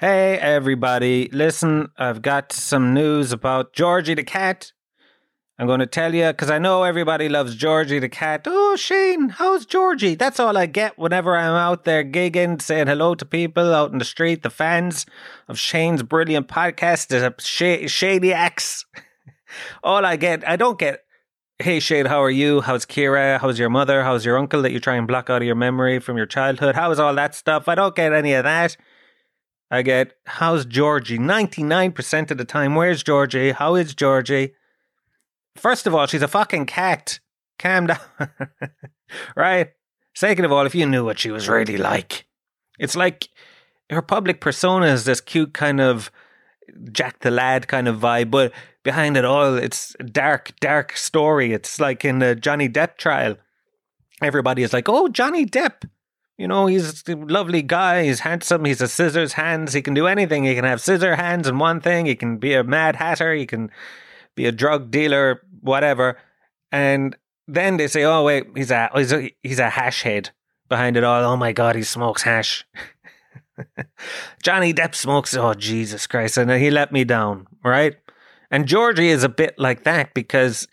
Hey, everybody. Listen, I've got some news about Georgie the cat. I'm going to tell you because I know everybody loves Georgie the cat. Oh, Shane, how's Georgie? That's all I get whenever I'm out there gigging, saying hello to people out in the street, the fans of Shane's brilliant podcast, the sh- Shaniacs. all I get, I don't get, hey, Shade, how are you? How's Kira? How's your mother? How's your uncle that you try and block out of your memory from your childhood? How is all that stuff? I don't get any of that. I get, how's Georgie? 99% of the time, where's Georgie? How is Georgie? First of all, she's a fucking cat. Calm down. right? Second of all, if you knew what she was really like, it's like her public persona is this cute kind of Jack the Lad kind of vibe, but behind it all, it's dark, dark story. It's like in the Johnny Depp trial. Everybody is like, oh, Johnny Depp. You know, he's a lovely guy. He's handsome. He's a scissors hands. He can do anything. He can have scissor hands in one thing. He can be a mad hatter. He can be a drug dealer, whatever. And then they say, "Oh wait, he's a he's a, he's a hash head behind it all." Oh my god, he smokes hash. Johnny Depp smokes. Oh Jesus Christ! And he let me down, right? And Georgie is a bit like that because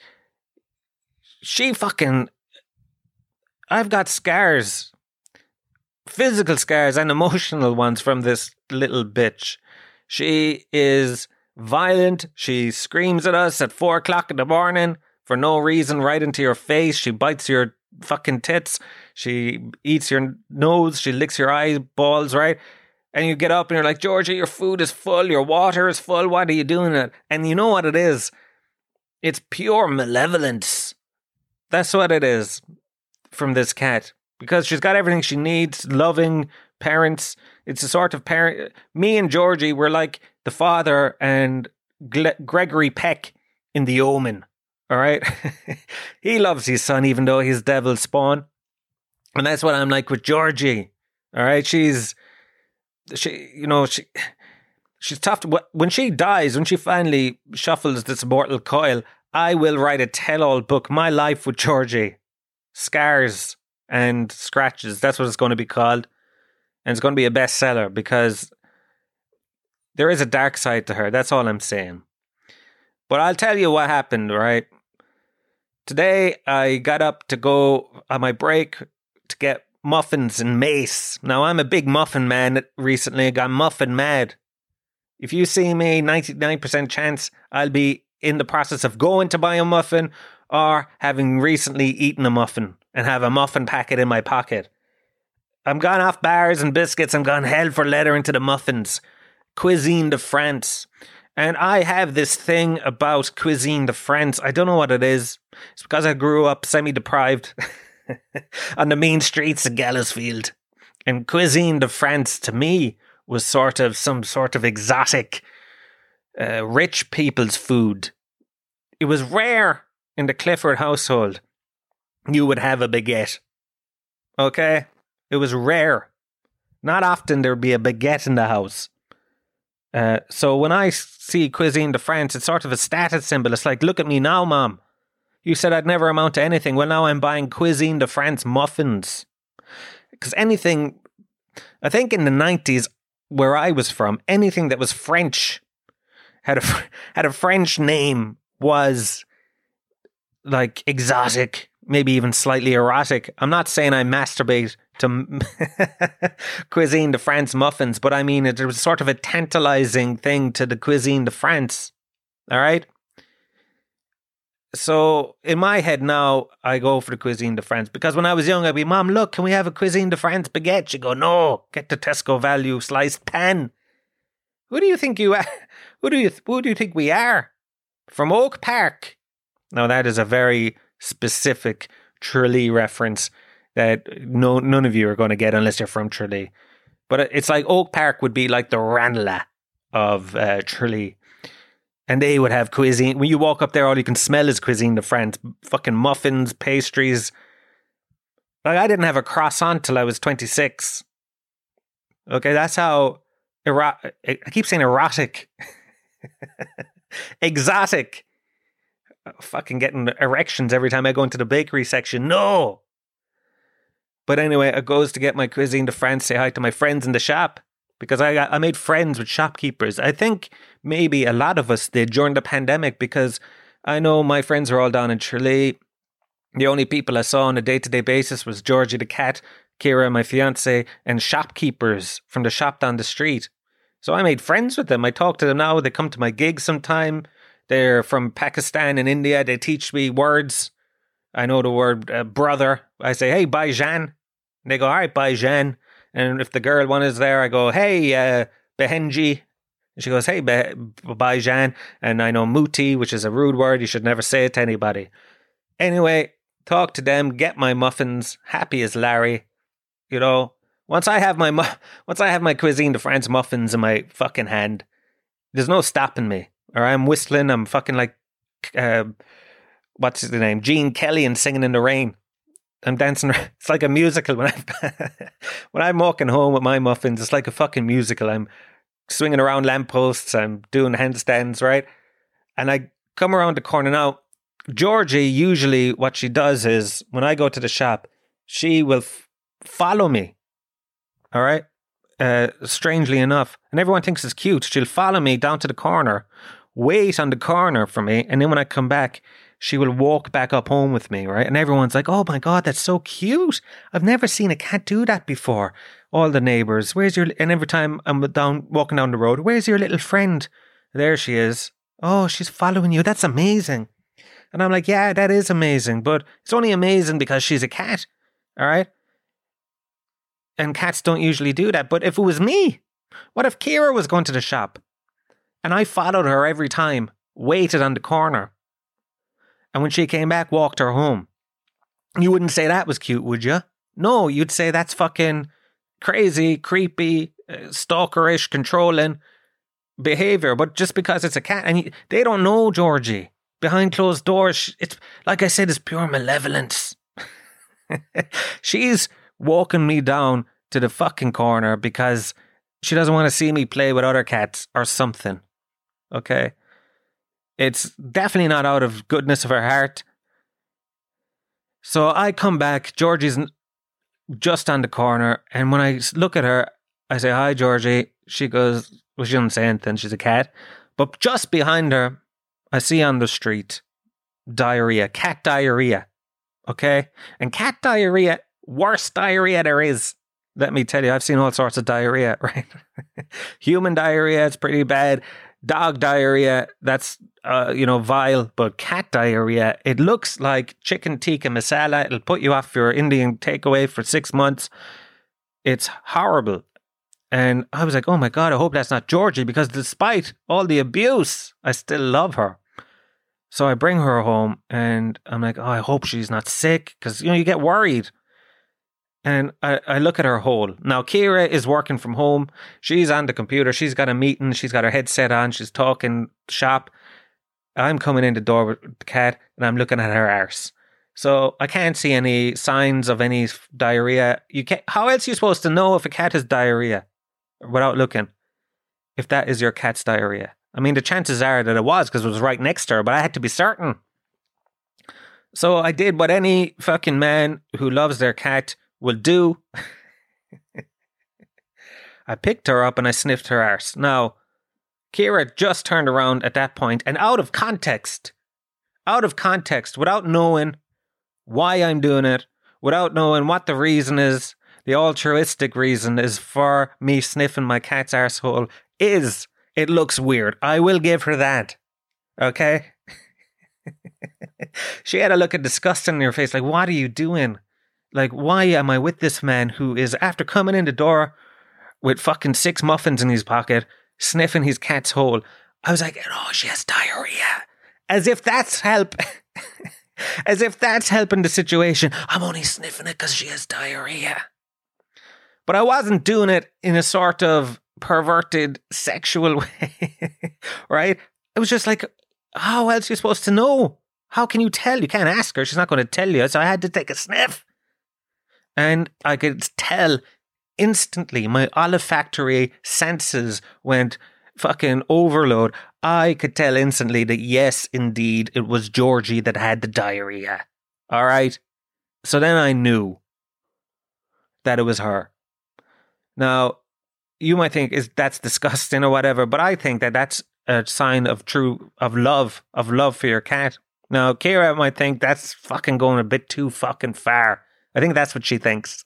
she fucking. I've got scars, physical scars and emotional ones from this little bitch. She is violent. She screams at us at four o'clock in the morning for no reason, right into your face. She bites your fucking tits. She eats your nose. She licks your eyeballs, right? And you get up and you're like, Georgia, your food is full. Your water is full. What are you doing it? And you know what it is? It's pure malevolence. That's what it is from this cat. Because she's got everything she needs loving parents. It's a sort of parent. Me and Georgie were like the father and Gle- Gregory Peck in The Omen. All right. he loves his son, even though he's devil spawn. And that's what I'm like with Georgie. All right. She's, she, you know, she, she's tough. To, when she dies, when she finally shuffles this mortal coil, I will write a tell all book, My Life with Georgie. Scars and scratches. That's what it's going to be called. And it's going to be a bestseller because there is a dark side to her. That's all I'm saying. But I'll tell you what happened, right? Today I got up to go on my break to get muffins and mace. Now I'm a big muffin man recently. I got muffin mad. If you see me, 99% chance I'll be in the process of going to buy a muffin or having recently eaten a muffin and have a muffin packet in my pocket. I'm gone off bars and biscuits. I'm gone hell for leather into the muffins. Cuisine de France. And I have this thing about cuisine de France. I don't know what it is. It's because I grew up semi deprived on the mean streets of Gallowsfield. And cuisine de France to me was sort of some sort of exotic, uh, rich people's food. It was rare in the Clifford household. You would have a baguette. Okay? It was rare. Not often there'd be a baguette in the house. Uh, so when I see cuisine de France, it's sort of a status symbol. It's like, look at me now, mom. You said I'd never amount to anything. Well, now I'm buying cuisine de France muffins. Because anything, I think in the 90s, where I was from, anything that was French had a, had a French name was like exotic, maybe even slightly erotic. I'm not saying I masturbate to cuisine de France muffins, but I mean, it was sort of a tantalizing thing to the cuisine de France. All right. So in my head now, I go for the cuisine de France because when I was young, I'd be, Mom, look, can we have a cuisine de France baguette? She'd go, No, get the Tesco value sliced pan. Who do you think you are? Who do you who do you think we are? From Oak Park. Now that is a very specific Tralee reference that no none of you are going to get unless you're from Tralee. But it's like Oak Park would be like the Ranelagh of uh, Tralee. And they would have cuisine. When you walk up there, all you can smell is cuisine de France. Fucking muffins, pastries. Like, I didn't have a croissant till I was 26. Okay, that's how. Ero- I keep saying erotic. Exotic. Uh, fucking getting erections every time I go into the bakery section. No! But anyway, I goes to get my cuisine to France, say hi to my friends in the shop. because I got, I made friends with shopkeepers. I think maybe a lot of us did during the pandemic because I know my friends are all down in Tralee. The only people I saw on a day to day basis was Georgie the cat, Kira, my fiance, and shopkeepers from the shop down the street. So I made friends with them. I talk to them now. They come to my gigs sometime. They're from Pakistan and India. They teach me words. I know the word uh, brother. I say, hey, Baijan. They go, all right, Baijan. And if the girl one is there, I go, hey, uh, Behenji. And she goes, hey, Be- Baijan. And I know Muti, which is a rude word. You should never say it to anybody. Anyway, talk to them, get my muffins, happy as Larry. You know, once I have my mu- once I have my cuisine de France muffins in my fucking hand, there's no stopping me. Or I'm whistling. I'm fucking like, uh, what's the name? Gene Kelly and singing in the rain. I'm dancing. It's like a musical when I when I'm walking home with my muffins. It's like a fucking musical. I'm swinging around lampposts. I'm doing handstands, right? And I come around the corner now. Georgie usually what she does is when I go to the shop, she will f- follow me all right. Uh, strangely enough, and everyone thinks it's cute. She'll follow me down to the corner, wait on the corner for me, and then when I come back, she will walk back up home with me, right? And everyone's like, "Oh my god, that's so cute! I've never seen a cat do that before." All the neighbors, where's your? And every time I'm down walking down the road, where's your little friend? There she is. Oh, she's following you. That's amazing. And I'm like, yeah, that is amazing, but it's only amazing because she's a cat. All right and cats don't usually do that. But if it was me, what if Kira was going to the shop and I followed her every time, waited on the corner, and when she came back, walked her home? You wouldn't say that was cute, would you? No, you'd say that's fucking crazy, creepy, uh, stalkerish, controlling behavior. But just because it's a cat, and they don't know Georgie behind closed doors, it's like I said, it's pure malevolence. She's walking me down to the fucking corner because she doesn't want to see me play with other cats or something. Okay? It's definitely not out of goodness of her heart. So I come back, Georgie's just on the corner, and when I look at her, I say, Hi, Georgie. She goes, Well, she doesn't say anything, she's a cat. But just behind her, I see on the street diarrhea, cat diarrhea. Okay? And cat diarrhea worst diarrhea there is. Let me tell you, I've seen all sorts of diarrhea, right? Human diarrhea, it's pretty bad. Dog diarrhea, that's, uh, you know, vile. But cat diarrhea, it looks like chicken tikka masala. It'll put you off your Indian takeaway for six months. It's horrible. And I was like, oh my God, I hope that's not Georgie because despite all the abuse, I still love her. So I bring her home and I'm like, oh, I hope she's not sick because, you know, you get worried. And I, I look at her hole. Now, Kira is working from home. She's on the computer. She's got a meeting. She's got her headset on. She's talking shop. I'm coming in the door with the cat and I'm looking at her arse. So I can't see any signs of any diarrhea. You can't, how else are you supposed to know if a cat has diarrhea without looking? If that is your cat's diarrhea. I mean, the chances are that it was because it was right next to her, but I had to be certain. So I did what any fucking man who loves their cat will do. I picked her up and I sniffed her arse. Now, Kira just turned around at that point and out of context, out of context, without knowing why I'm doing it, without knowing what the reason is, the altruistic reason is for me sniffing my cat's arsehole is it looks weird. I will give her that. Okay? she had a look of disgust in her face, like, what are you doing? Like, why am I with this man who is, after coming in the door with fucking six muffins in his pocket, sniffing his cat's hole? I was like, oh, she has diarrhea. As if that's help. As if that's helping the situation. I'm only sniffing it because she has diarrhea. But I wasn't doing it in a sort of perverted sexual way, right? It was just like, how else are you supposed to know? How can you tell? You can't ask her. She's not going to tell you. So I had to take a sniff. And I could tell instantly my olfactory senses went fucking overload. I could tell instantly that yes, indeed, it was Georgie that had the diarrhea. All right. So then I knew that it was her. Now, you might think is that's disgusting or whatever, but I think that that's a sign of true of love of love for your cat. Now, Kira might think that's fucking going a bit too fucking far. I think that's what she thinks.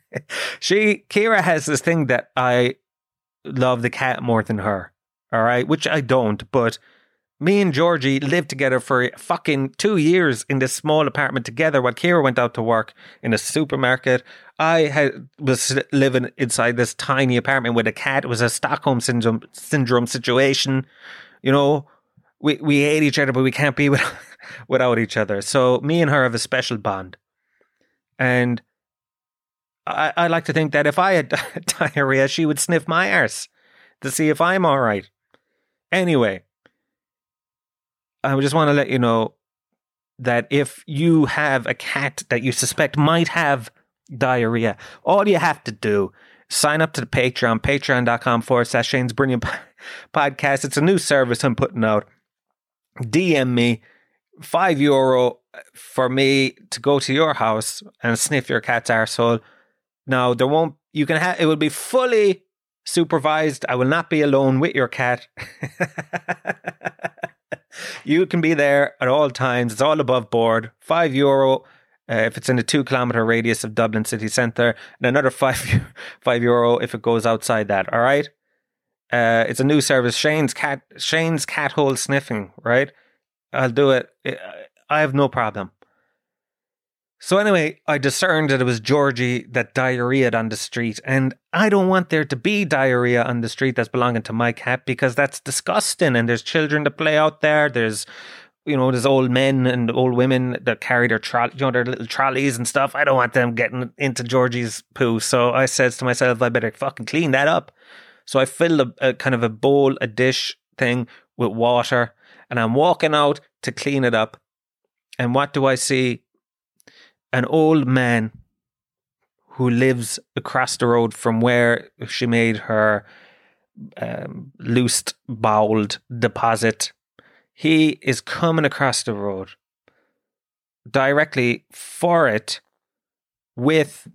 she Kira has this thing that I love the cat more than her. All right, which I don't, but me and Georgie lived together for fucking two years in this small apartment together while Kira went out to work in a supermarket. I had was living inside this tiny apartment with a cat. It was a Stockholm syndrome syndrome situation. You know, we we hate each other, but we can't be without, without each other. So me and her have a special bond. And I, I like to think that if I had diarrhea, she would sniff my arse to see if I'm all right. Anyway, I just want to let you know that if you have a cat that you suspect might have diarrhea, all you have to do sign up to the Patreon, patreon.com forward slash Shane's Brilliant Podcast. It's a new service I'm putting out. DM me five euro for me to go to your house and sniff your cat's arsehole. Now there won't you can have it will be fully supervised. I will not be alone with your cat. you can be there at all times. It's all above board. Five euro uh, if it's in a two kilometer radius of Dublin city centre, and another five five euro if it goes outside that. All right. Uh, it's a new service. Shane's cat Shane's cat hole sniffing. Right. I'll do it. I have no problem. So anyway, I discerned that it was Georgie that diarrheaed on the street, and I don't want there to be diarrhea on the street that's belonging to my cat because that's disgusting. And there's children that play out there. There's, you know, there's old men and old women that carry their trolley, you know, their little trolleys and stuff. I don't want them getting into Georgie's poo. So I says to myself, I better fucking clean that up. So I filled a, a kind of a bowl, a dish thing with water, and I'm walking out to clean it up. And what do I see? an old man who lives across the road from where she made her um, loosed bowled deposit. He is coming across the road directly for it with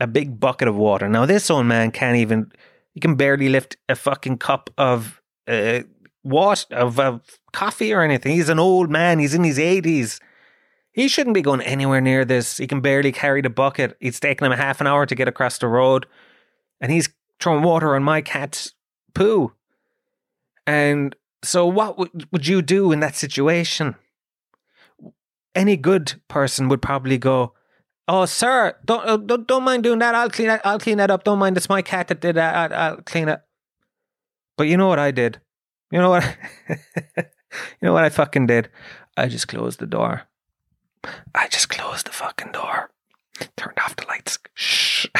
a big bucket of water. Now, this old man can't even, he can barely lift a fucking cup of uh, what, of, of coffee or anything. He's an old man, he's in his 80s. He shouldn't be going anywhere near this. He can barely carry the bucket. It's taken him a half an hour to get across the road. And he's throwing water on my cat's poo. And so, what would, would you do in that situation? Any good person would probably go, "Oh, sir, don't uh, don't, don't mind doing that. I'll clean that. I'll clean that up. Don't mind. It's my cat that did that. I'll, I'll clean it." But you know what I did? You know what? you know what I fucking did? I just closed the door. I just closed the fucking door, turned off the lights. Shh.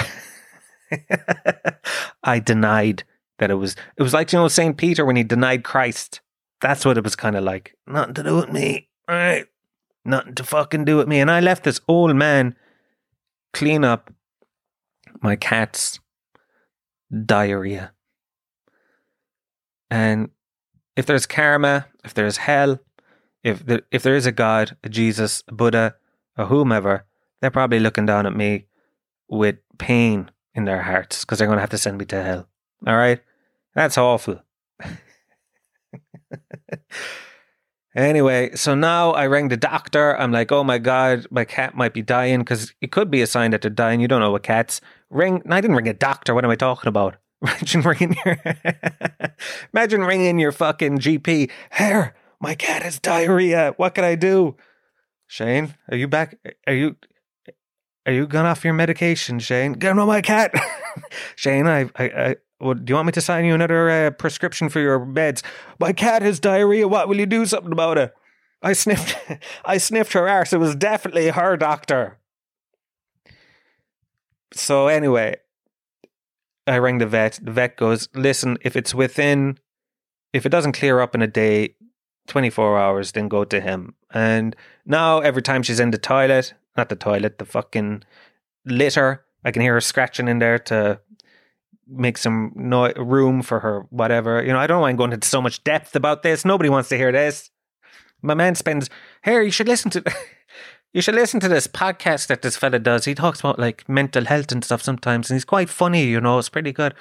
I denied that it was. It was like you know Saint Peter when he denied Christ. That's what it was kind of like. Nothing to do with me. All right, nothing to fucking do with me. And I left this old man clean up my cat's diarrhea. And if there's karma, if there's hell, if there, if there is a God, a Jesus, a Buddha, or whomever, they're probably looking down at me with pain in their hearts because they're going to have to send me to hell. All right? That's awful. anyway, so now I rang the doctor. I'm like, oh my God, my cat might be dying because it could be a sign that they're dying. You don't know what cats ring. I didn't ring a doctor. What am I talking about? Imagine ringing your, imagine ringing your fucking GP. Here, my cat has diarrhea. What can I do? Shane, are you back? Are you are you gone off your medication, Shane? Get on my cat. Shane, I, I, I well, do you want me to sign you another uh, prescription for your meds? My cat has diarrhea. What will you do something about it? I sniffed, I sniffed her arse. It was definitely her doctor. So anyway, I rang the vet. The vet goes, listen, if it's within, if it doesn't clear up in a day, 24 hours, then go to him. And now every time she's in the toilet, not the toilet, the fucking litter, I can hear her scratching in there to make some no- room for her whatever. You know, I don't mind going into so much depth about this. Nobody wants to hear this. My man spends here, you should listen to you should listen to this podcast that this fella does. He talks about like mental health and stuff sometimes and he's quite funny, you know, it's pretty good.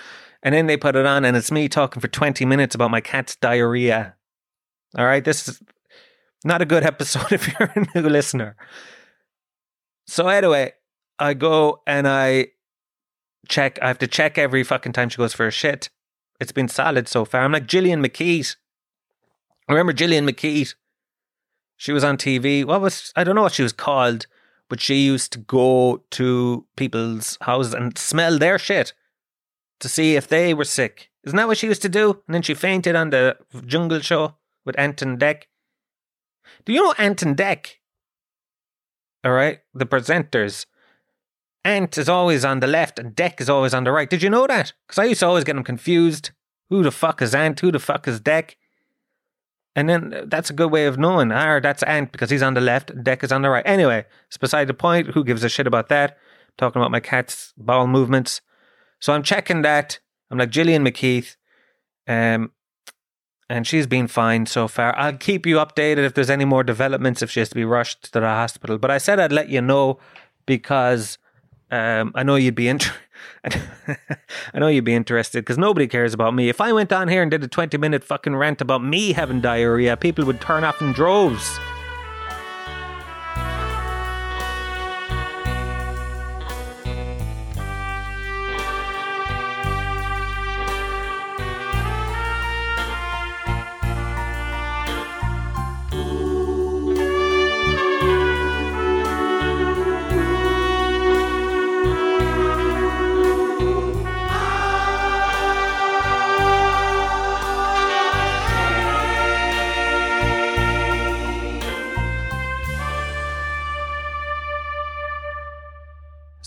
And then they put it on, and it's me talking for 20 minutes about my cat's diarrhea. All right, this is not a good episode if you're a new listener. So, anyway, I go and I check. I have to check every fucking time she goes for a shit. It's been solid so far. I'm like Gillian McKeith. Remember Gillian McKeith? She was on TV. What was I don't know what she was called, but she used to go to people's houses and smell their shit to see if they were sick. Isn't that what she used to do? And then she fainted on the Jungle Show with Ant and Dec. Do you know Ant and Dec? All right, the presenters. Ant is always on the left and Dec is always on the right. Did you know that? Because I used to always get them confused. Who the fuck is Ant? Who the fuck is Dec? And then uh, that's a good way of knowing. Ah, that's Ant because he's on the left, Dec is on the right. Anyway, it's beside the point. Who gives a shit about that? I'm talking about my cat's bowel movements. So I'm checking that. I'm like Gillian McKeith. Um, and she's been fine so far. I'll keep you updated if there's any more developments, if she has to be rushed to the hospital. But I said I'd let you know because um, I know you'd be interested. I know you'd be interested because nobody cares about me. If I went on here and did a 20 minute fucking rant about me having diarrhea, people would turn off in droves.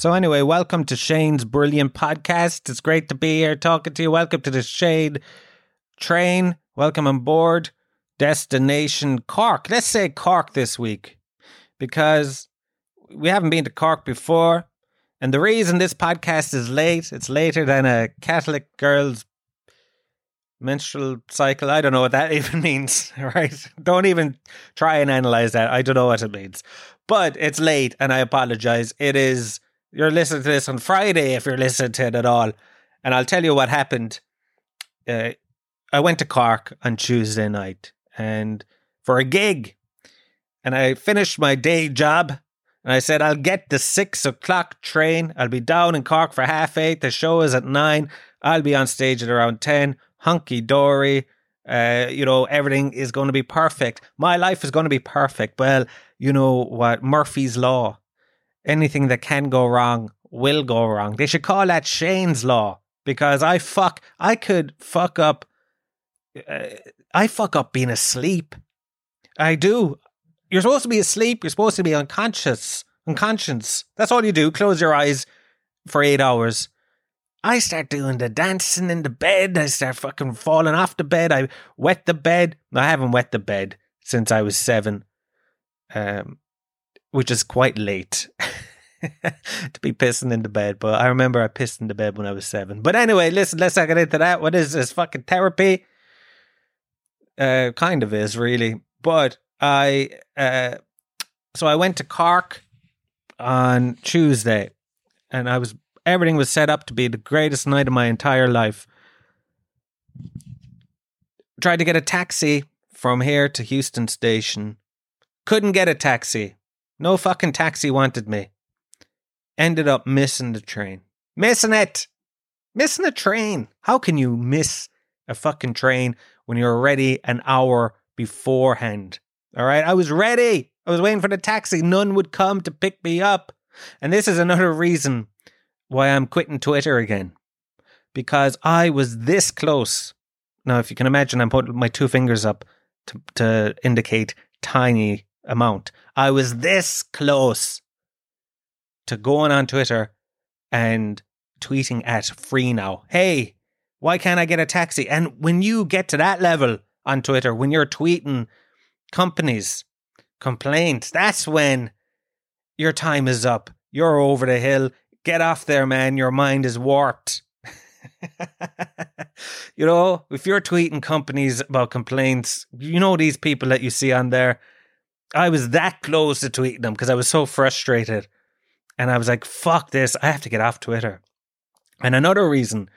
So, anyway, welcome to Shane's brilliant podcast. It's great to be here talking to you. Welcome to the Shade train. Welcome on board. Destination Cork. Let's say Cork this week because we haven't been to Cork before. And the reason this podcast is late, it's later than a Catholic girl's menstrual cycle. I don't know what that even means, right? Don't even try and analyze that. I don't know what it means. But it's late and I apologize. It is you're listening to this on Friday if you're listening to it at all. And I'll tell you what happened. Uh, I went to Cork on Tuesday night and for a gig. And I finished my day job. And I said, I'll get the six o'clock train. I'll be down in Cork for half eight. The show is at nine. I'll be on stage at around 10. Hunky dory. Uh, you know, everything is going to be perfect. My life is going to be perfect. Well, you know what? Murphy's Law anything that can go wrong will go wrong. They should call that Shane's law because I fuck, I could fuck up. Uh, I fuck up being asleep. I do. You're supposed to be asleep. You're supposed to be unconscious. Unconscious. That's all you do. Close your eyes for eight hours. I start doing the dancing in the bed. I start fucking falling off the bed. I wet the bed. I haven't wet the bed since I was seven. Um, which is quite late to be pissing in the bed. But I remember I pissed in the bed when I was seven. But anyway, listen, let's not get into that. What is this fucking therapy? Uh, kind of is really. But I, uh, so I went to Cork on Tuesday, and I was everything was set up to be the greatest night of my entire life. Tried to get a taxi from here to Heuston Station. Couldn't get a taxi. No fucking taxi wanted me. Ended up missing the train. Missing it! Missing the train. How can you miss a fucking train when you're ready an hour beforehand? All right, I was ready. I was waiting for the taxi. None would come to pick me up. And this is another reason why I'm quitting Twitter again. Because I was this close. Now, if you can imagine, I'm putting my two fingers up to, to indicate tiny amount. I was this close to going on Twitter and tweeting at free now. Hey, why can't I get a taxi? And when you get to that level on Twitter, when you're tweeting companies, complaints, that's when your time is up. You're over the hill. Get off there, man. Your mind is warped. you know, if you're tweeting companies about complaints, you know these people that you see on there, I was that close to tweeting them because I was so frustrated. And I was like, fuck this. I have to get off Twitter. And another reason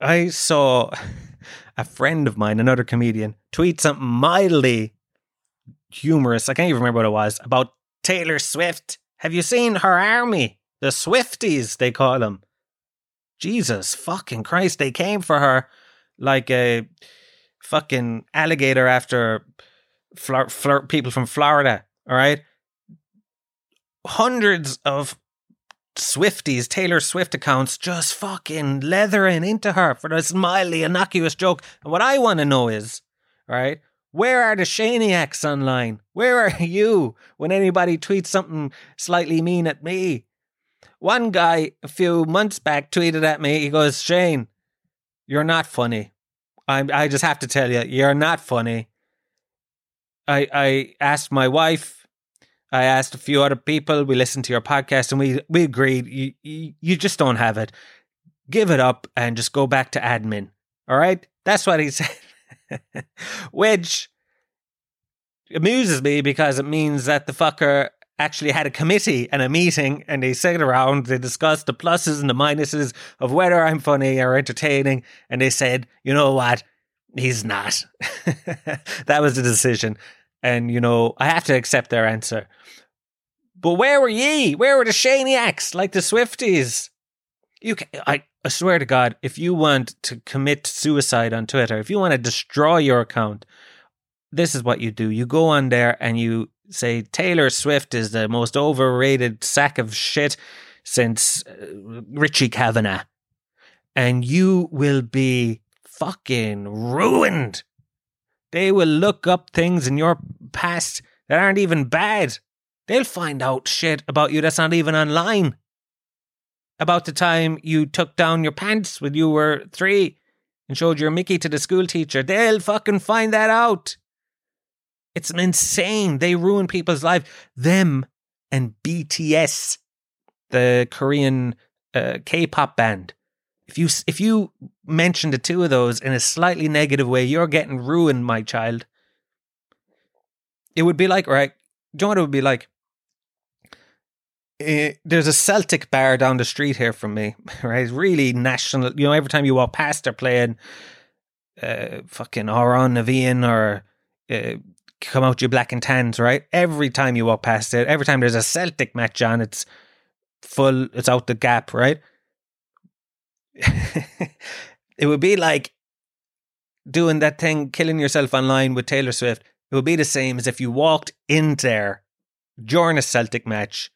I saw a friend of mine, another comedian, tweet something mildly humorous. I can't even remember what it was about Taylor Swift. Have you seen her army? The Swifties, they call them. Jesus fucking Christ, they came for her like a fucking alligator after flir- flir- people from Florida. All right. Hundreds of Swifties, Taylor Swift accounts just fucking leathering into her for this mildly innocuous joke. And what I want to know is, right, where are the Shaniacs online? Where are you when anybody tweets something slightly mean at me? One guy a few months back tweeted at me, he goes, Shane, you're not funny. I I just have to tell you, you're not funny. I I asked my wife, I asked a few other people. We listened to your podcast, and we we agreed you you, you just don't have it. Give it up and just go back to admin. All right, that's what he said, which amuses me because it means that the fucker actually had a committee and a meeting and they sat around, they discussed the pluses and the minuses of whether I'm funny or entertaining. And they said, you know what? He's not. that was the decision. And, you know, I have to accept their answer. But where were ye? Where were the Shaniacs like the Swifties? You can, I, I swear to God, if you want to commit suicide on Twitter, if you want to destroy your account, this is what you do. You go on there and you say Taylor Swift is the most overrated sack of shit since uh, Richie Kavanagh. And you will be fucking ruined. They will look up things in your past that aren't even bad. They'll find out shit about you that's not even online. About the time you took down your pants when you were three and showed your Mickey to the school teacher. They'll fucking find that out. It's insane. They ruin people's lives. Them and BTS, the Korean uh, K-pop band. If you if you mention the two of those in a slightly negative way, you're getting ruined, my child. It would be like right. Do you know what it would be like? Uh, there's a Celtic bar down the street here from me, right? It's really national. You know, every time you walk past, they're playing uh, fucking Amhrán na bhFiann or uh, come out you black and tans, right? Every time you walk past it, every time there's a Celtic match on, it's full, it's out the gap, right? it would be like doing that thing, killing yourself online with Taylor Swift. It would be the same as if you walked in there during a Celtic match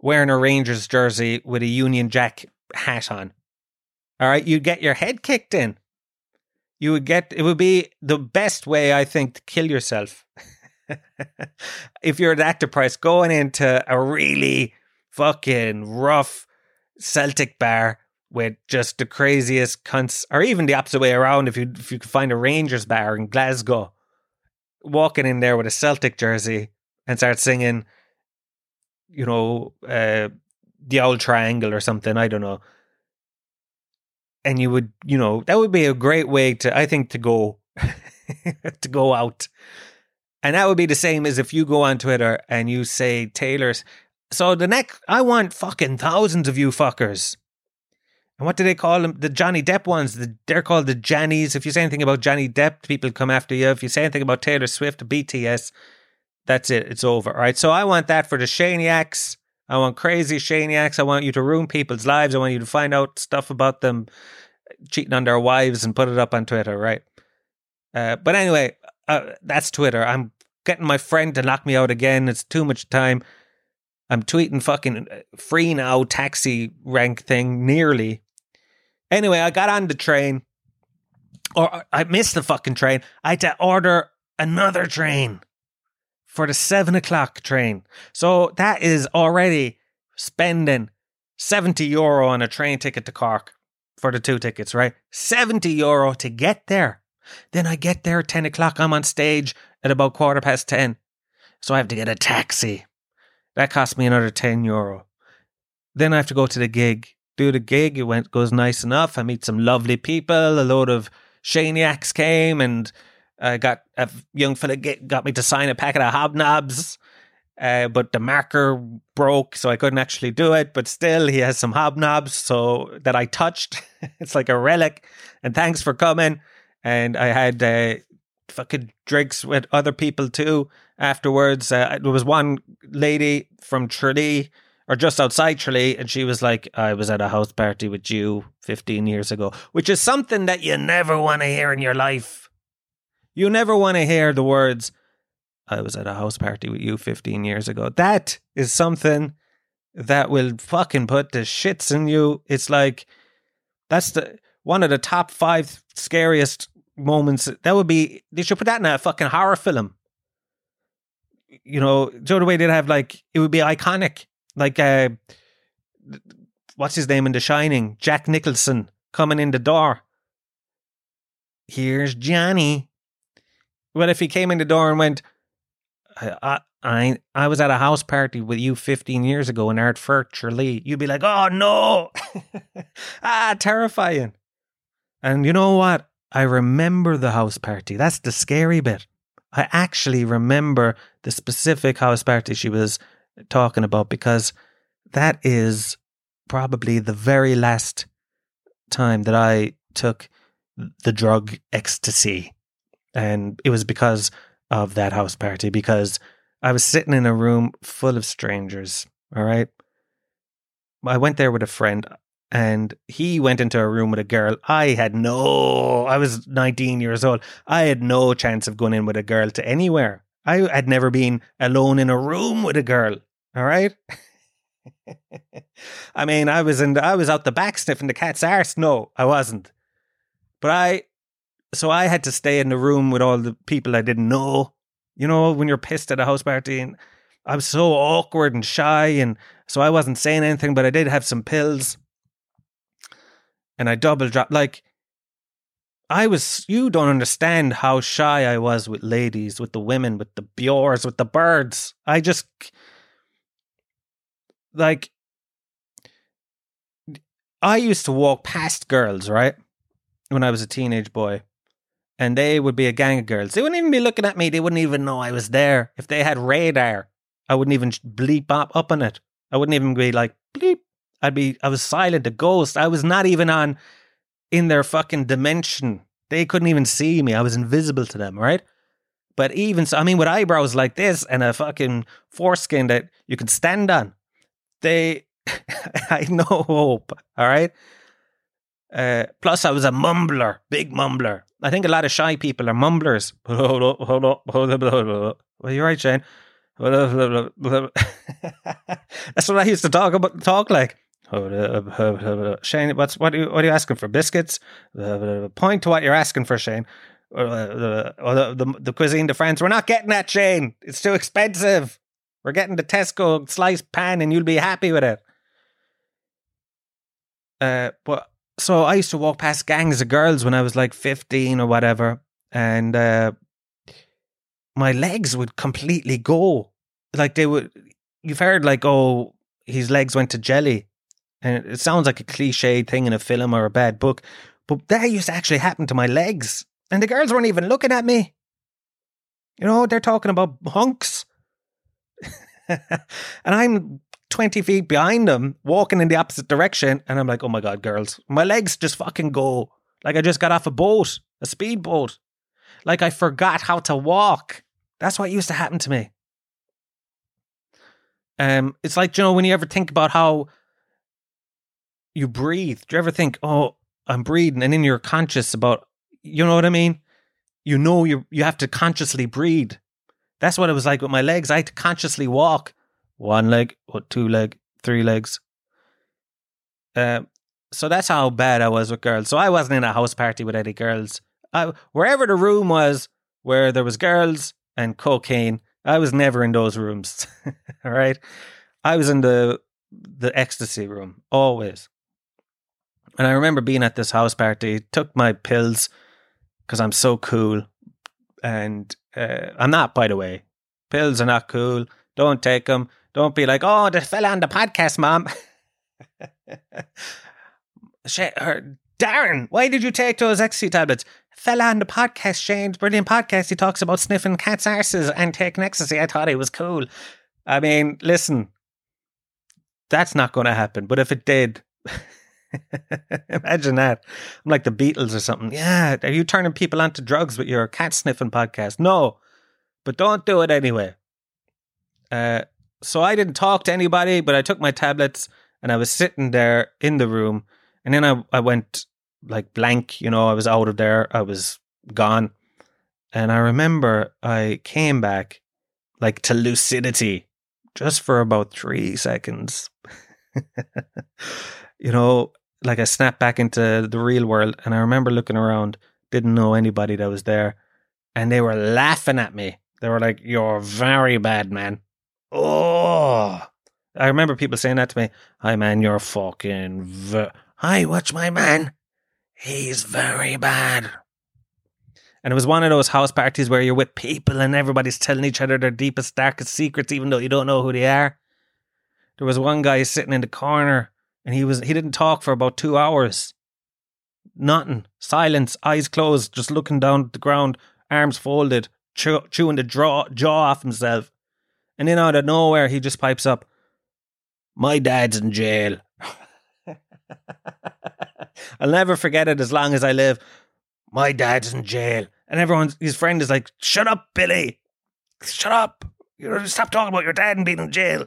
wearing a Rangers jersey with a Union Jack hat on. All right, you'd get your head kicked in you would get it would be the best way I think to kill yourself. if you're at actor price going into a really fucking rough Celtic bar with just the craziest cunts, or even the opposite way around, if you if you could find a Rangers bar in Glasgow, walking in there with a Celtic jersey and start singing, you know, uh, the old triangle or something. I don't know and you would, you know, that would be a great way to, I think, to go, to go out. And that would be the same as if you go on Twitter and you say Taylor's. So the next, I want fucking thousands of you fuckers. And what do they call them? The Johnny Depp ones. The, they're called the Jannies. If you say anything about Johnny Depp, people come after you. If you say anything about Taylor Swift, BTS, that's it. It's over. All right. So I want that for the Shaniacs. I want crazy Shaniacs. I want you to ruin people's lives. I want you to find out stuff about them cheating on their wives and put it up on Twitter, right? Uh, but anyway, uh, that's Twitter. I'm getting my friend to knock me out again. It's too much time. I'm tweeting fucking free now taxi rank thing nearly. Anyway, I got on the train, or uh, I missed the fucking train. I had to order another train for the seven o'clock train. So that is already spending 70 euro on a train ticket to Cork for the two tickets, right? 70 euro to get there. Then I get there at 10 o'clock. I'm on stage at about quarter past 10. So I have to get a taxi. That cost me another 10 euro. Then I have to go to the gig. Do the gig. It went goes nice enough. I meet some lovely people. A load of Shaniacs came and I got a young fella get, got me to sign a packet of hobnobs. Uh, but the marker broke, so I couldn't actually do it. But still, he has some hobnobs, so that I touched. it's like a relic. And thanks for coming. And I had uh, fucking drinks with other people too afterwards. Uh, there was one lady from Tralee or just outside Tralee, and she was like, I was at a house party with you 15 years ago, which is something that you never want to hear in your life. You never want to hear the words, I was at a house party with you 15 years ago. That is something that will fucking put the shits in you. It's like, that's the one of the top five scariest moments. That would be, they should put that in a fucking horror film. You know, Joe, the way they'd have like, it would be iconic. Like, uh, what's his name in The Shining? Jack Nicholson coming in the door. Here's Johnny. What if he came in the door and went, I, I, I was at a house party with you 15 years ago in Ardfert, Tralee. You'd be like, oh no. ah, terrifying. And you know what? I remember the house party. That's the scary bit. I actually remember the specific house party she was talking about because that is probably the very last time that I took the drug ecstasy. And it was because of that house party because I was sitting in a room full of strangers. All right. I went there with a friend and he went into a room with a girl. I had no, I was 19 years old. I had no chance of going in with a girl to anywhere. I had never been alone in a room with a girl. All right. I mean, I was in, the, I was out the back sniffing the cat's arse. No, I wasn't. But I so I had to stay in the room with all the people I didn't know. You know, when you're pissed at a house party and I was so awkward and shy and so I wasn't saying anything, but I did have some pills. And I double dropped like I was you don't understand how shy I was with ladies, with the women, with the Bjors, with the birds. I just like I used to walk past girls, right? When I was a teenage boy and they would be a gang of girls. They wouldn't even be looking at me. They wouldn't even know I was there. If they had radar, I wouldn't even bleep up, up on it. I wouldn't even be like bleep. I'd be I was silent, a ghost. I was not even on in their fucking dimension. They couldn't even see me. I was invisible to them, right? But even so, I mean, with eyebrows like this and a fucking foreskin that you can stand on, they, I no hope. All right. Uh, plus, I was a mumbler, big mumbler. I think a lot of shy people are mumblers. Hold up, hold up, hold up, hold up. Well, you're right, Shane. That's what I used to talk about. Talk like. Shane, what's what are you what are you asking for? Biscuits? Point to what you're asking for, Shane. the, the, the cuisine de France. We're not getting that, Shane. It's too expensive. We're getting the Tesco sliced pan, and you'll be happy with it. Uh, but so I used to walk past gangs of girls when I was like 15 or whatever, and uh, my legs would completely go. Like they would, you've heard like, oh, his legs went to jelly. And it sounds like a cliche thing in a film or a bad book, but that used to actually happen to my legs. And the girls weren't even looking at me. You know, they're talking about hunks. and I'm 20 feet behind them, walking in the opposite direction. And I'm like, oh my God, girls, my legs just fucking go. Like I just got off a boat, a speedboat. Like I forgot how to walk. That's what used to happen to me. Um, it's like, you know, when you ever think about how you breathe, do you ever think, oh, I'm breathing? And then you're conscious about, you know what I mean? You know, you, you have to consciously breathe. That's what it was like with my legs. I had to consciously walk one leg, or two leg, three legs. Um, so that's how bad I was with girls. So I wasn't in a house party with any girls. I, wherever the room was where there was girls and cocaine, I was never in those rooms. All right, I was in the the ecstasy room always. And I remember being at this house party, took my pills because I'm so cool, and uh, I'm not, by the way. Pills are not cool. Don't take them. Don't be like, oh, the fella on the podcast, mom. Darren, why did you take those ecstasy tablets? Fella on the podcast, Shane's brilliant podcast. He talks about sniffing cats' arses and taking ecstasy. I thought he was cool. I mean, listen, that's not going to happen. But if it did, imagine that. I'm like the Beatles or something. Yeah, are you turning people onto drugs with your cat sniffing podcast? No, but don't do it anyway. Uh, so I didn't talk to anybody, but I took my tablets and I was sitting there in the room, and then I I went like blank. You know, I was out of there. I was gone, and I remember I came back like to lucidity just for about three seconds. you know, like I snapped back into the real world, and I remember looking around, didn't know anybody that was there, and they were laughing at me. They were like, "You're very bad, man." Oh, I remember people saying that to me. Hi, man, you're fucking. Hi, watch my man. He's very bad. And it was one of those house parties where you're with people and everybody's telling each other their deepest, darkest secrets, even though you don't know who they are. There was one guy sitting in the corner and he was he didn't talk for about two hours. Nothing. Silence, eyes closed, just looking down at the ground, arms folded, chew, chewing the jaw, jaw off himself. And then out of nowhere, he just pipes up, My dad's in jail. I'll never forget it as long as I live. My dad's in jail. And everyone's, his friend is like, Shut up, Billy. Shut up. You stop talking about your dad and being in jail.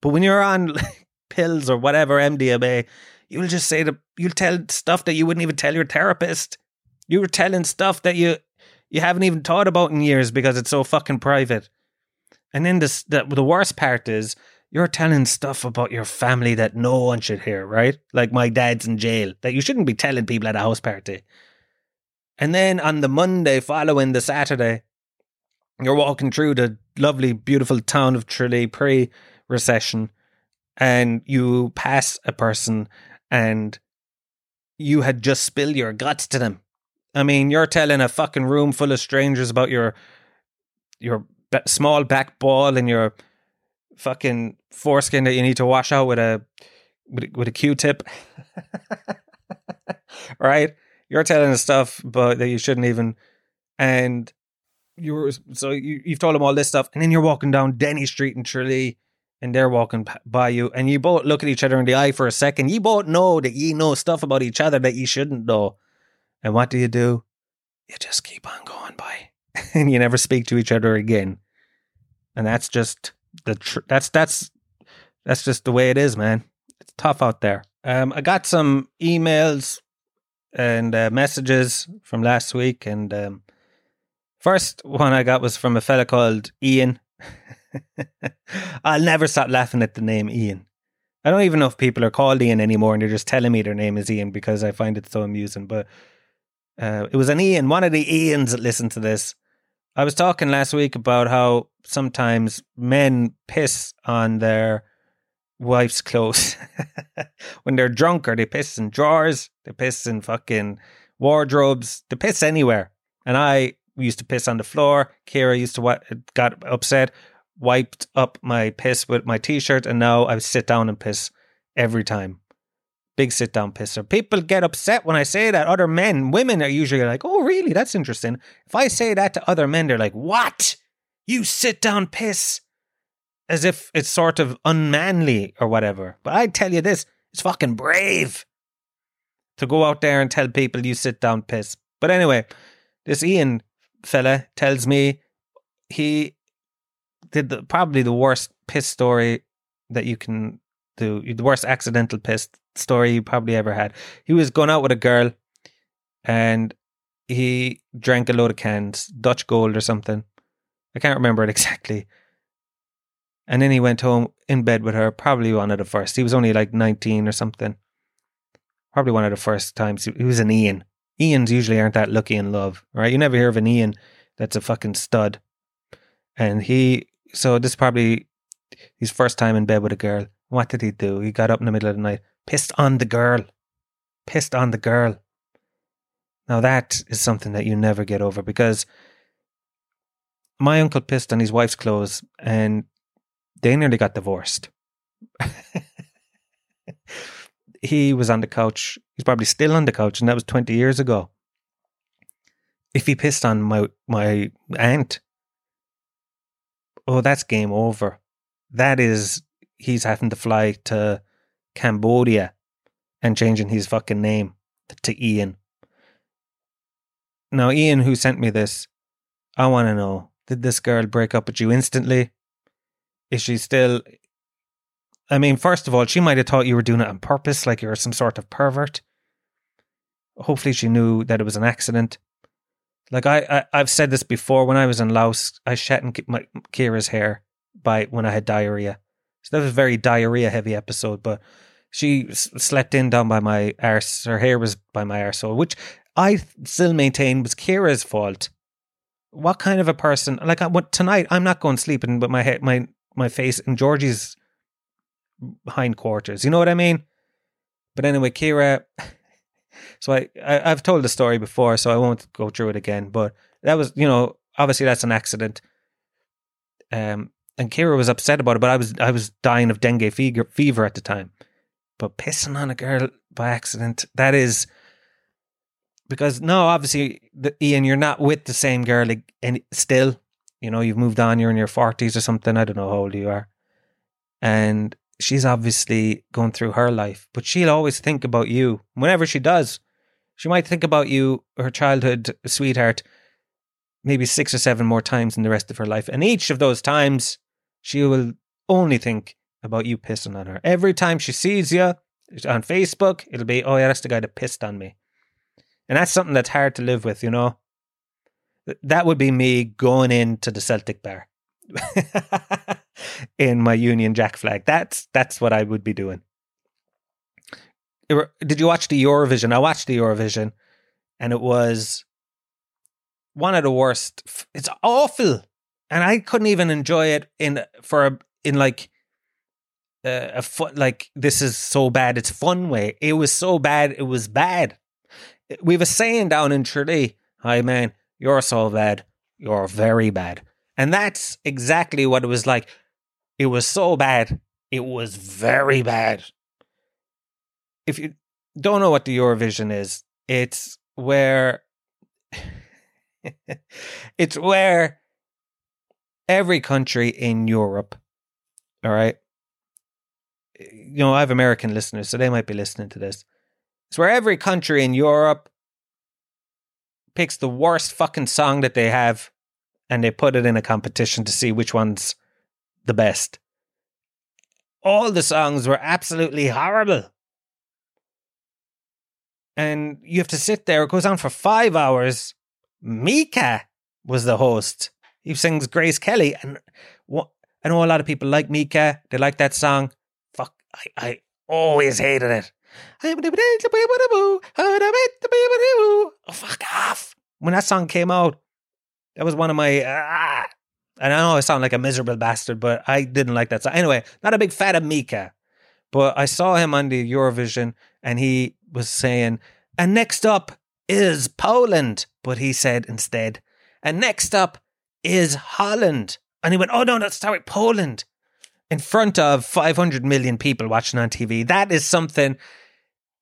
But when you're on pills or whatever, MDMA, you'll just say that you'll tell stuff that you wouldn't even tell your therapist. You were telling stuff that you you haven't even thought about in years because it's so fucking private. And then this, the, the worst part is you're telling stuff about your family that no one should hear, right? Like my dad's in jail that you shouldn't be telling people at a house party. And then on the Monday following the Saturday, you're walking through the lovely, beautiful town of Tralee pre recession and you pass a person and you had just spilled your guts to them. I mean, you're telling a fucking room full of strangers about your your small back ball and your fucking foreskin that you need to wash out with a with, with a Q-tip. right? You're telling stuff but that you shouldn't even and you're so you, you've told them all this stuff and then you're walking down Denny Street in Tralee and they're walking by you and you both look at each other in the eye for a second. You both know that you know stuff about each other that you shouldn't know. And what do you do? You just keep on going by and you never speak to each other again. And that's just the tr- that's that's that's just the way it is, man. It's tough out there. Um, I got some emails and uh, messages from last week, and um, first one I got was from a fella called Ian. I'll never stop laughing at the name Ian. I don't even know if people are called Ian anymore, and they're just telling me their name is Ian because I find it so amusing. But uh, it was an Ian, one of the Ians that listened to this. I was talking last week about how sometimes men piss on their wife's clothes when they're drunk, or they piss in drawers, they piss in fucking wardrobes, they piss anywhere. And I used to piss on the floor. Kira used to what got upset, wiped up my piss with my t-shirt, and now I sit down and piss every time. Big sit down pisser. People get upset when I say that. Other men, women are usually like, "Oh, really? That's interesting." If I say that to other men, they're like, "What? You sit down piss?" As if it's sort of unmanly or whatever. But I tell you this, it's fucking brave to go out there and tell people you sit down piss. But anyway, this Ian fella tells me he did the, probably the worst piss story that you can do, the worst accidental piss story you probably ever had. He was going out with a girl and he drank a load of cans, Dutch Gold or something. I can't remember it exactly. And then he went home in bed with her, probably one of the first. He was only like 19 or something. Probably one of the first times. He was an Ian. Ians usually aren't that lucky in love, right? You never hear of an Ian that's a fucking stud. And he, so this is probably his first time in bed with a girl. What did he do? He got up in the middle of the night, pissed on the girl. Pissed on the girl. Now that is something that you never get over because my uncle pissed on his wife's clothes and they nearly got divorced. he was on the couch. He's probably still on the couch, and that was 20 years ago. If he pissed on my my aunt, oh, that's game over. that is he's having to fly to Cambodia and changing his fucking name to Ian. Now, Ian, who sent me this, I want to know did this girl break up with you instantly? Is she still. I mean, first of all, she might have thought you were doing it on purpose, like you're some sort of pervert. Hopefully, she knew that it was an accident. Like I, I have said this before. When I was in Laos, I shat in my Kira's hair by when I had diarrhea. So that was a very diarrhea heavy episode. But she slept in down by my arse. Her hair was by my arsehole, which I still maintain was Kira's fault. What kind of a person? Like I, what tonight? I'm not going sleeping with my head, my my face in Georgie's hindquarters. You know what I mean? But anyway, Kira. So I, I I've told the story before, so I won't go through it again. But that was, you know, obviously that's an accident. Um, and Kira was upset about it, but I was I was dying of dengue fever, fever at the time. But pissing on a girl by accident, that is because no, obviously, the, Ian, you're not with the same girl like, and still. You know, you've moved on. You're in your forties or something. I don't know how old you are, and she's obviously going through her life, but she'll always think about you whenever she does. She might think about you, her childhood sweetheart, maybe six or seven more times in the rest of her life. And each of those times, she will only think about you pissing on her. Every time she sees you on Facebook, it'll be, oh, yeah, that's the guy that pissed on me. And that's something that's hard to live with, you know? That would be me going into the Celtic bar. in my Union Jack flag. That's that's what I would be doing. Did you watch the Eurovision? I watched the Eurovision, and it was one of the worst. It's awful, and I couldn't even enjoy it in for a, in like a fun like this is so bad. It's fun way. It was so bad. It was bad. We have a saying down in Tralee. Hi man, you're so bad. You're very bad. And that's exactly what it was like. It was so bad. It was very bad. If you don't know what the Eurovision is, it's where it's where every country in Europe, all right. You know, I have American listeners, so they might be listening to this. It's where every country in Europe picks the worst fucking song that they have and they put it in a competition to see which one's the best. All the songs were absolutely horrible. And you have to sit there. It goes on for five hours. Mika was the host. He sings Grace Kelly. And what, I know a lot of people like Mika. They like that song. Fuck, I, I always hated it. Oh, fuck off. When that song came out, that was one of my. Ah, and I know I sound like a miserable bastard, but I didn't like that. So anyway, not a big fan of Mika, but I saw him on the Eurovision, and he was saying, "And next up is Poland," but he said instead, "And next up is Holland," and he went, "Oh no, that's sorry, Poland." In front of 500 million people watching on TV. That is something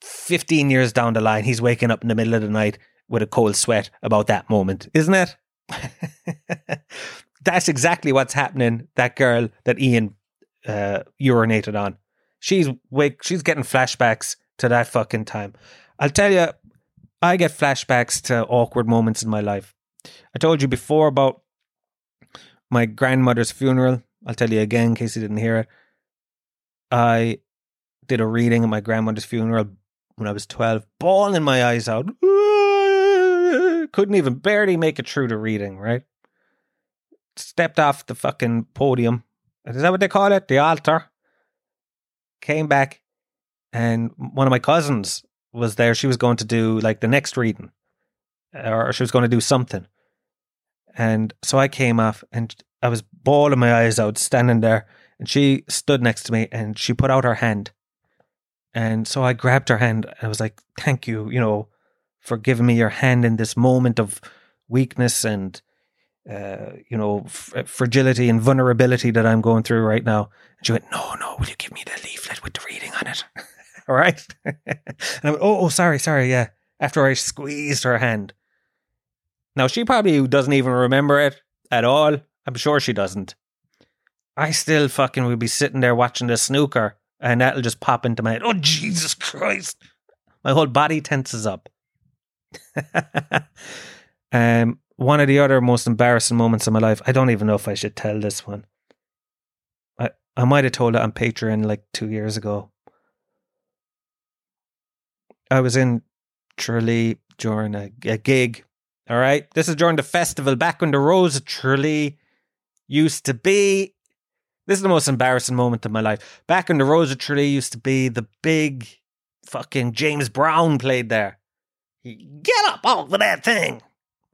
15 years down the line, he's waking up in the middle of the night with a cold sweat about that moment, isn't it? That's exactly what's happening. That girl that Ian uh, urinated on. She's wake. She's getting flashbacks to that fucking time. I'll tell you, I get flashbacks to awkward moments in my life. I told you before about my grandmother's funeral. I'll tell you again in case you didn't hear it. I did a reading at my grandmother's funeral when I was 12, bawling my eyes out couldn't even barely make it through the reading, right? Stepped off the fucking podium. Is that what they call it? The altar. Came back, and one of my cousins was there. She was going to do like the next reading, or she was going to do something. And so I came off, and I was bawling my eyes out, standing there. And she stood next to me, and she put out her hand. And so I grabbed her hand. And I was like, "Thank you," you know for giving me your hand in this moment of weakness and uh, you know f- fragility and vulnerability that I'm going through right now. And she went, "No, no, will you give me the leaflet with the reading on it?" All right. and I went, "Oh, oh, sorry, sorry, yeah." After I squeezed her hand. Now she probably doesn't even remember it at all. I'm sure she doesn't. I still fucking would be sitting there watching the snooker and that'll just pop into my head. Oh, Jesus Christ. My whole body tenses up. um, one of the other most embarrassing moments of my life, I don't even know if I should tell this one. I, I might have told it on Patreon like two years ago. I was in Tralee during a, a gig. All right. This is during the festival back when the Rose of Tralee used to be. This is the most embarrassing moment of my life. Back when the Rose of Tralee used to be the big fucking James Brown played there. Get up off of that thing.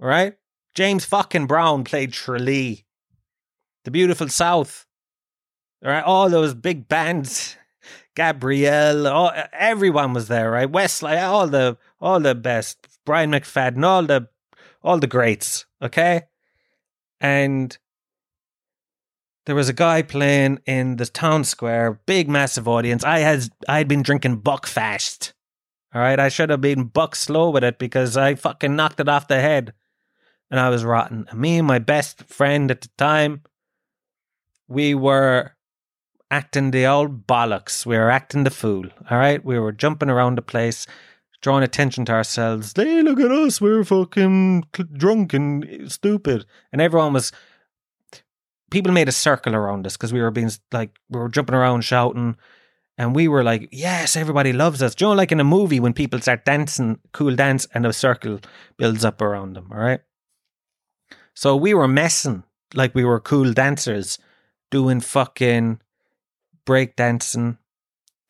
All right. James fucking Brown played Tralee. The Beautiful South. All right. All those big bands. Gabrielle, all, everyone was there, right? Westlife, all the all the best. Brian McFadden, all the all the greats, okay? And there was a guy playing in the town square, big massive audience. I had I'd been drinking Buckfast. All right, I should have been buck slow with it because I fucking knocked it off the head, and I was rotten. Me and my best friend at the time, we were acting the old bollocks. We were acting the fool. All right. We were jumping around the place, drawing attention to ourselves. Hey, look at us. We're fucking drunk and stupid. And everyone was, people made a circle around us because we were being like, we were jumping around shouting. And we were like, yes, everybody loves us. Do you know, like in a movie when people start dancing, cool dance, and a circle builds up around them. All right. So we were messing like we were cool dancers doing fucking breakdancing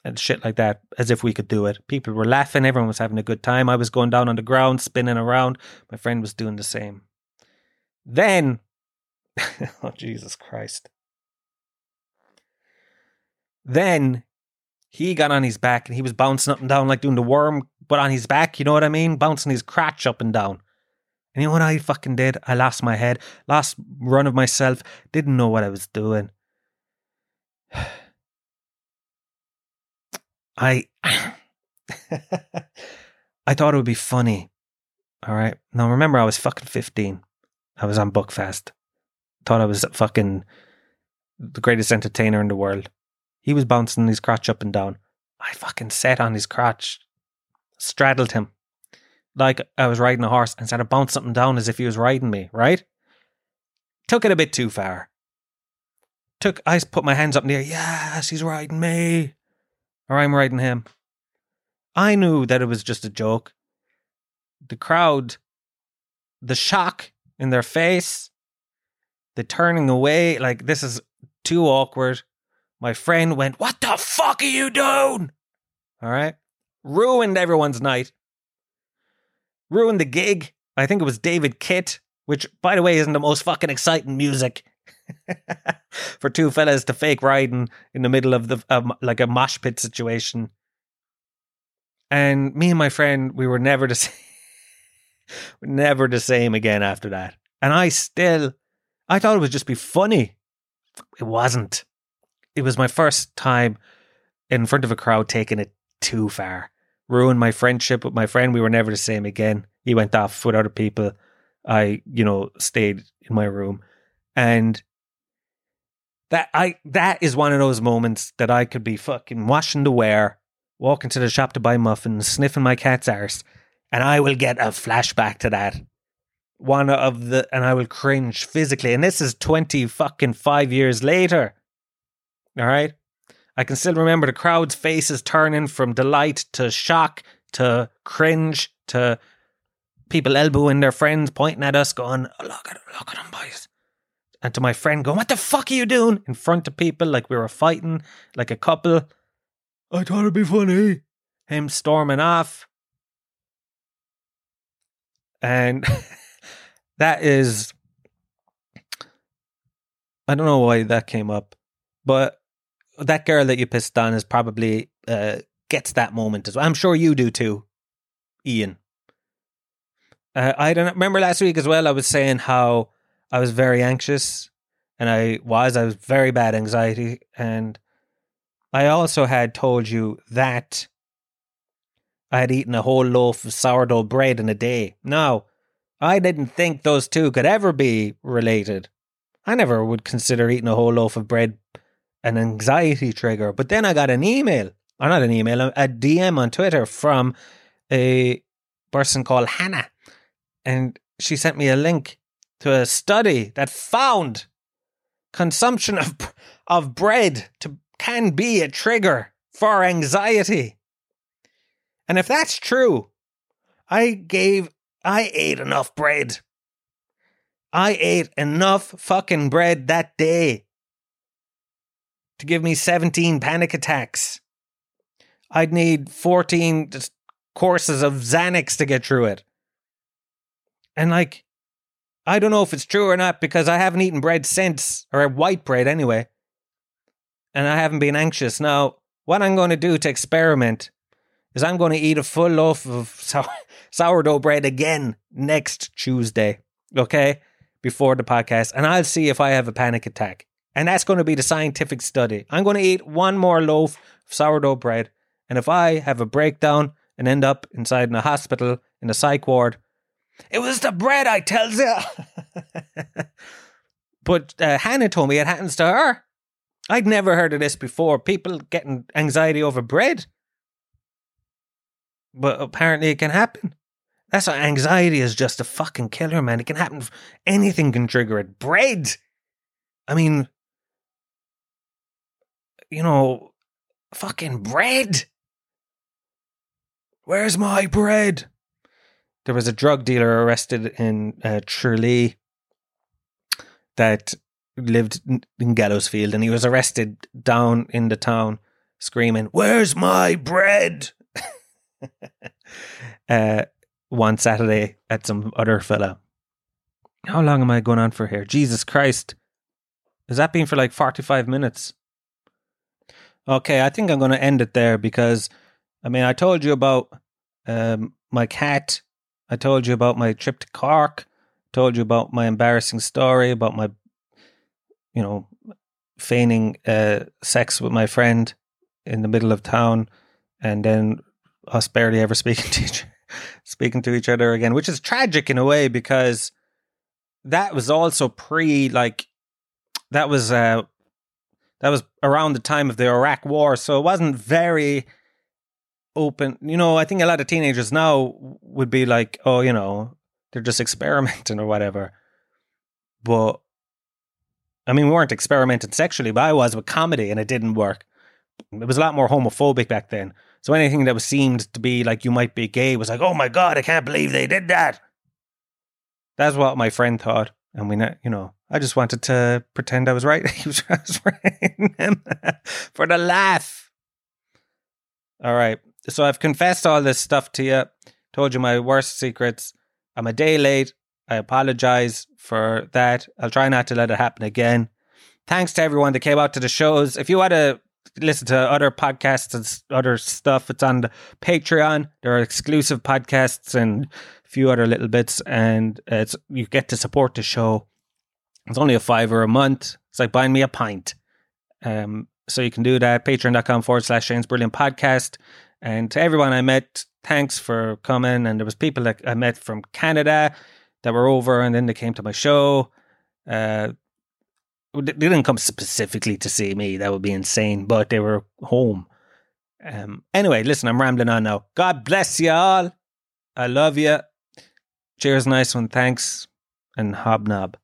and shit like that as if we could do it. People were laughing, everyone was having a good time. I was going down on the ground, spinning around. My friend was doing the same. Then, oh, Jesus Christ. Then he got on his back and he was bouncing up and down like doing the worm, but on his back, you know what I mean? Bouncing his crotch up and down. And you know what I fucking did? I lost my head, lost run of myself, didn't know what I was doing. I I thought it would be funny. All right. Now remember I was fucking 15. I was on Buckfast. Thought I was fucking the greatest entertainer in the world. He was bouncing his crotch up and down. I fucking sat on his crotch, straddled him like I was riding a horse and started bouncing something down as if he was riding me, right? Took it a bit too far. Took I put my hands up in the air, yes, he's riding me or I'm writing him. I knew that it was just a joke. The crowd, the shock in their face, the turning away, like this is too awkward. My friend went, What the fuck are you doing? All right. Ruined everyone's night. Ruined the gig. I think it was David Kitt, which, by the way, isn't the most fucking exciting music for two fellas to fake riding in the middle of the um, like a mosh pit situation. And me and my friend, we were never the same. never the same again after that. And I still, I thought it would just be funny. It wasn't. It was my first time in front of a crowd taking it too far. Ruined my friendship with my friend. We were never the same again. He went off with other people. I, you know, stayed in my room. And that I that is one of those moments that I could be fucking washing the wear, walking to the shop to buy muffins, sniffing my cat's arse, and I will get a flashback to that. One of the and I will cringe physically. And this is twenty fucking five years later. All right. I can still remember the crowd's faces turning from delight to shock to cringe to people elbowing their friends, pointing at us, going, "Look at look at them, boys! And to my friend going, What the fuck are you doing? in front of people like we were fighting, like a couple. I thought it'd be funny. Him storming off. And that is. I don't know why that came up, but that girl that you pissed on is probably uh, gets that moment as well. I'm sure you do too, Ian. Uh, I don't remember last week as well. I was saying how I was very anxious and I was, I was very bad anxiety. And I also had told you that I had eaten a whole loaf of sourdough bread in a day. Now, I didn't think those two could ever be related. I never would consider eating a whole loaf of bread an anxiety trigger. But then I got an email, or not an email, a DM on Twitter from a person called Hannah. And she sent me a link to a study that found consumption of of bread to, can be a trigger for anxiety. And if that's true, I gave I ate enough bread. I ate enough fucking bread that day to give me 17 panic attacks. I'd need 14 courses of Xanax to get through it. And like, I don't know if it's true or not because I haven't eaten bread since, or white bread anyway. And I haven't been anxious. Now, what I'm going to do to experiment is I'm going to eat a full loaf of sour- sourdough bread again next Tuesday, okay? Before the podcast. And I'll see if I have a panic attack. And that's going to be the scientific study. I'm going to eat one more loaf of sourdough bread. And if I have a breakdown and end up inside in a hospital in a psych ward, it was the bread, I tells you. but uh, Hannah told me it happens to her. I'd never heard of this before. People getting anxiety over bread. But apparently it can happen. That's why anxiety is just a fucking killer, man. It can happen. Anything can trigger it. Bread. I mean, you know, fucking bread. Where's my bread? There was a drug dealer arrested in uh, Tralee that lived in Gallowsfield, and he was arrested down in the town screaming, Where's my bread? uh, one Saturday at some other fella. How long am I going on for here? Jesus Christ. Has that been for like 45 minutes? Okay, I think I'm going to end it there because, I mean, I told you about um, my cat. I told you about my trip to Cork. Told you about my embarrassing story about my, you know, feigning uh, sex with my friend in the middle of town, and then us barely ever speaking to each speaking to each other again, which is tragic in a way because that was also pre like that was uh that was around the time of the Iraq War, so it wasn't very open. You know, I think a lot of teenagers now would be like, oh, you know, they're just experimenting or whatever. But I mean, we weren't experimenting sexually, but I was with comedy and it didn't work. It was a lot more homophobic back then. So anything that was seemed to be like you might be gay was like, oh my God, I can't believe they did that. That's what my friend thought. And we, you know, I just wanted to pretend I was right. he was, was right for the laugh. All right. So I've confessed all this stuff to you, told you my worst secrets. I'm a day late. I apologize for that. I'll try not to let it happen again. Thanks to everyone that came out to the shows. If you want to listen to other podcasts and other stuff, it's on the Patreon. There are exclusive podcasts and a few other little bits, and it's you get to support the show it's only a fiver a month. It's like buying me a pint. Um, so you can do that. Patreon.com forward slash Shane's Brilliant Podcast. And to everyone I met, thanks for coming. And there was people that I met from Canada that were over and then they came to my show. Uh, they didn't come specifically to see me. That would be insane. But they were home. Um, anyway, listen, I'm rambling on now. God bless you all. I love you. Cheers, nice one. Thanks. And hobnob.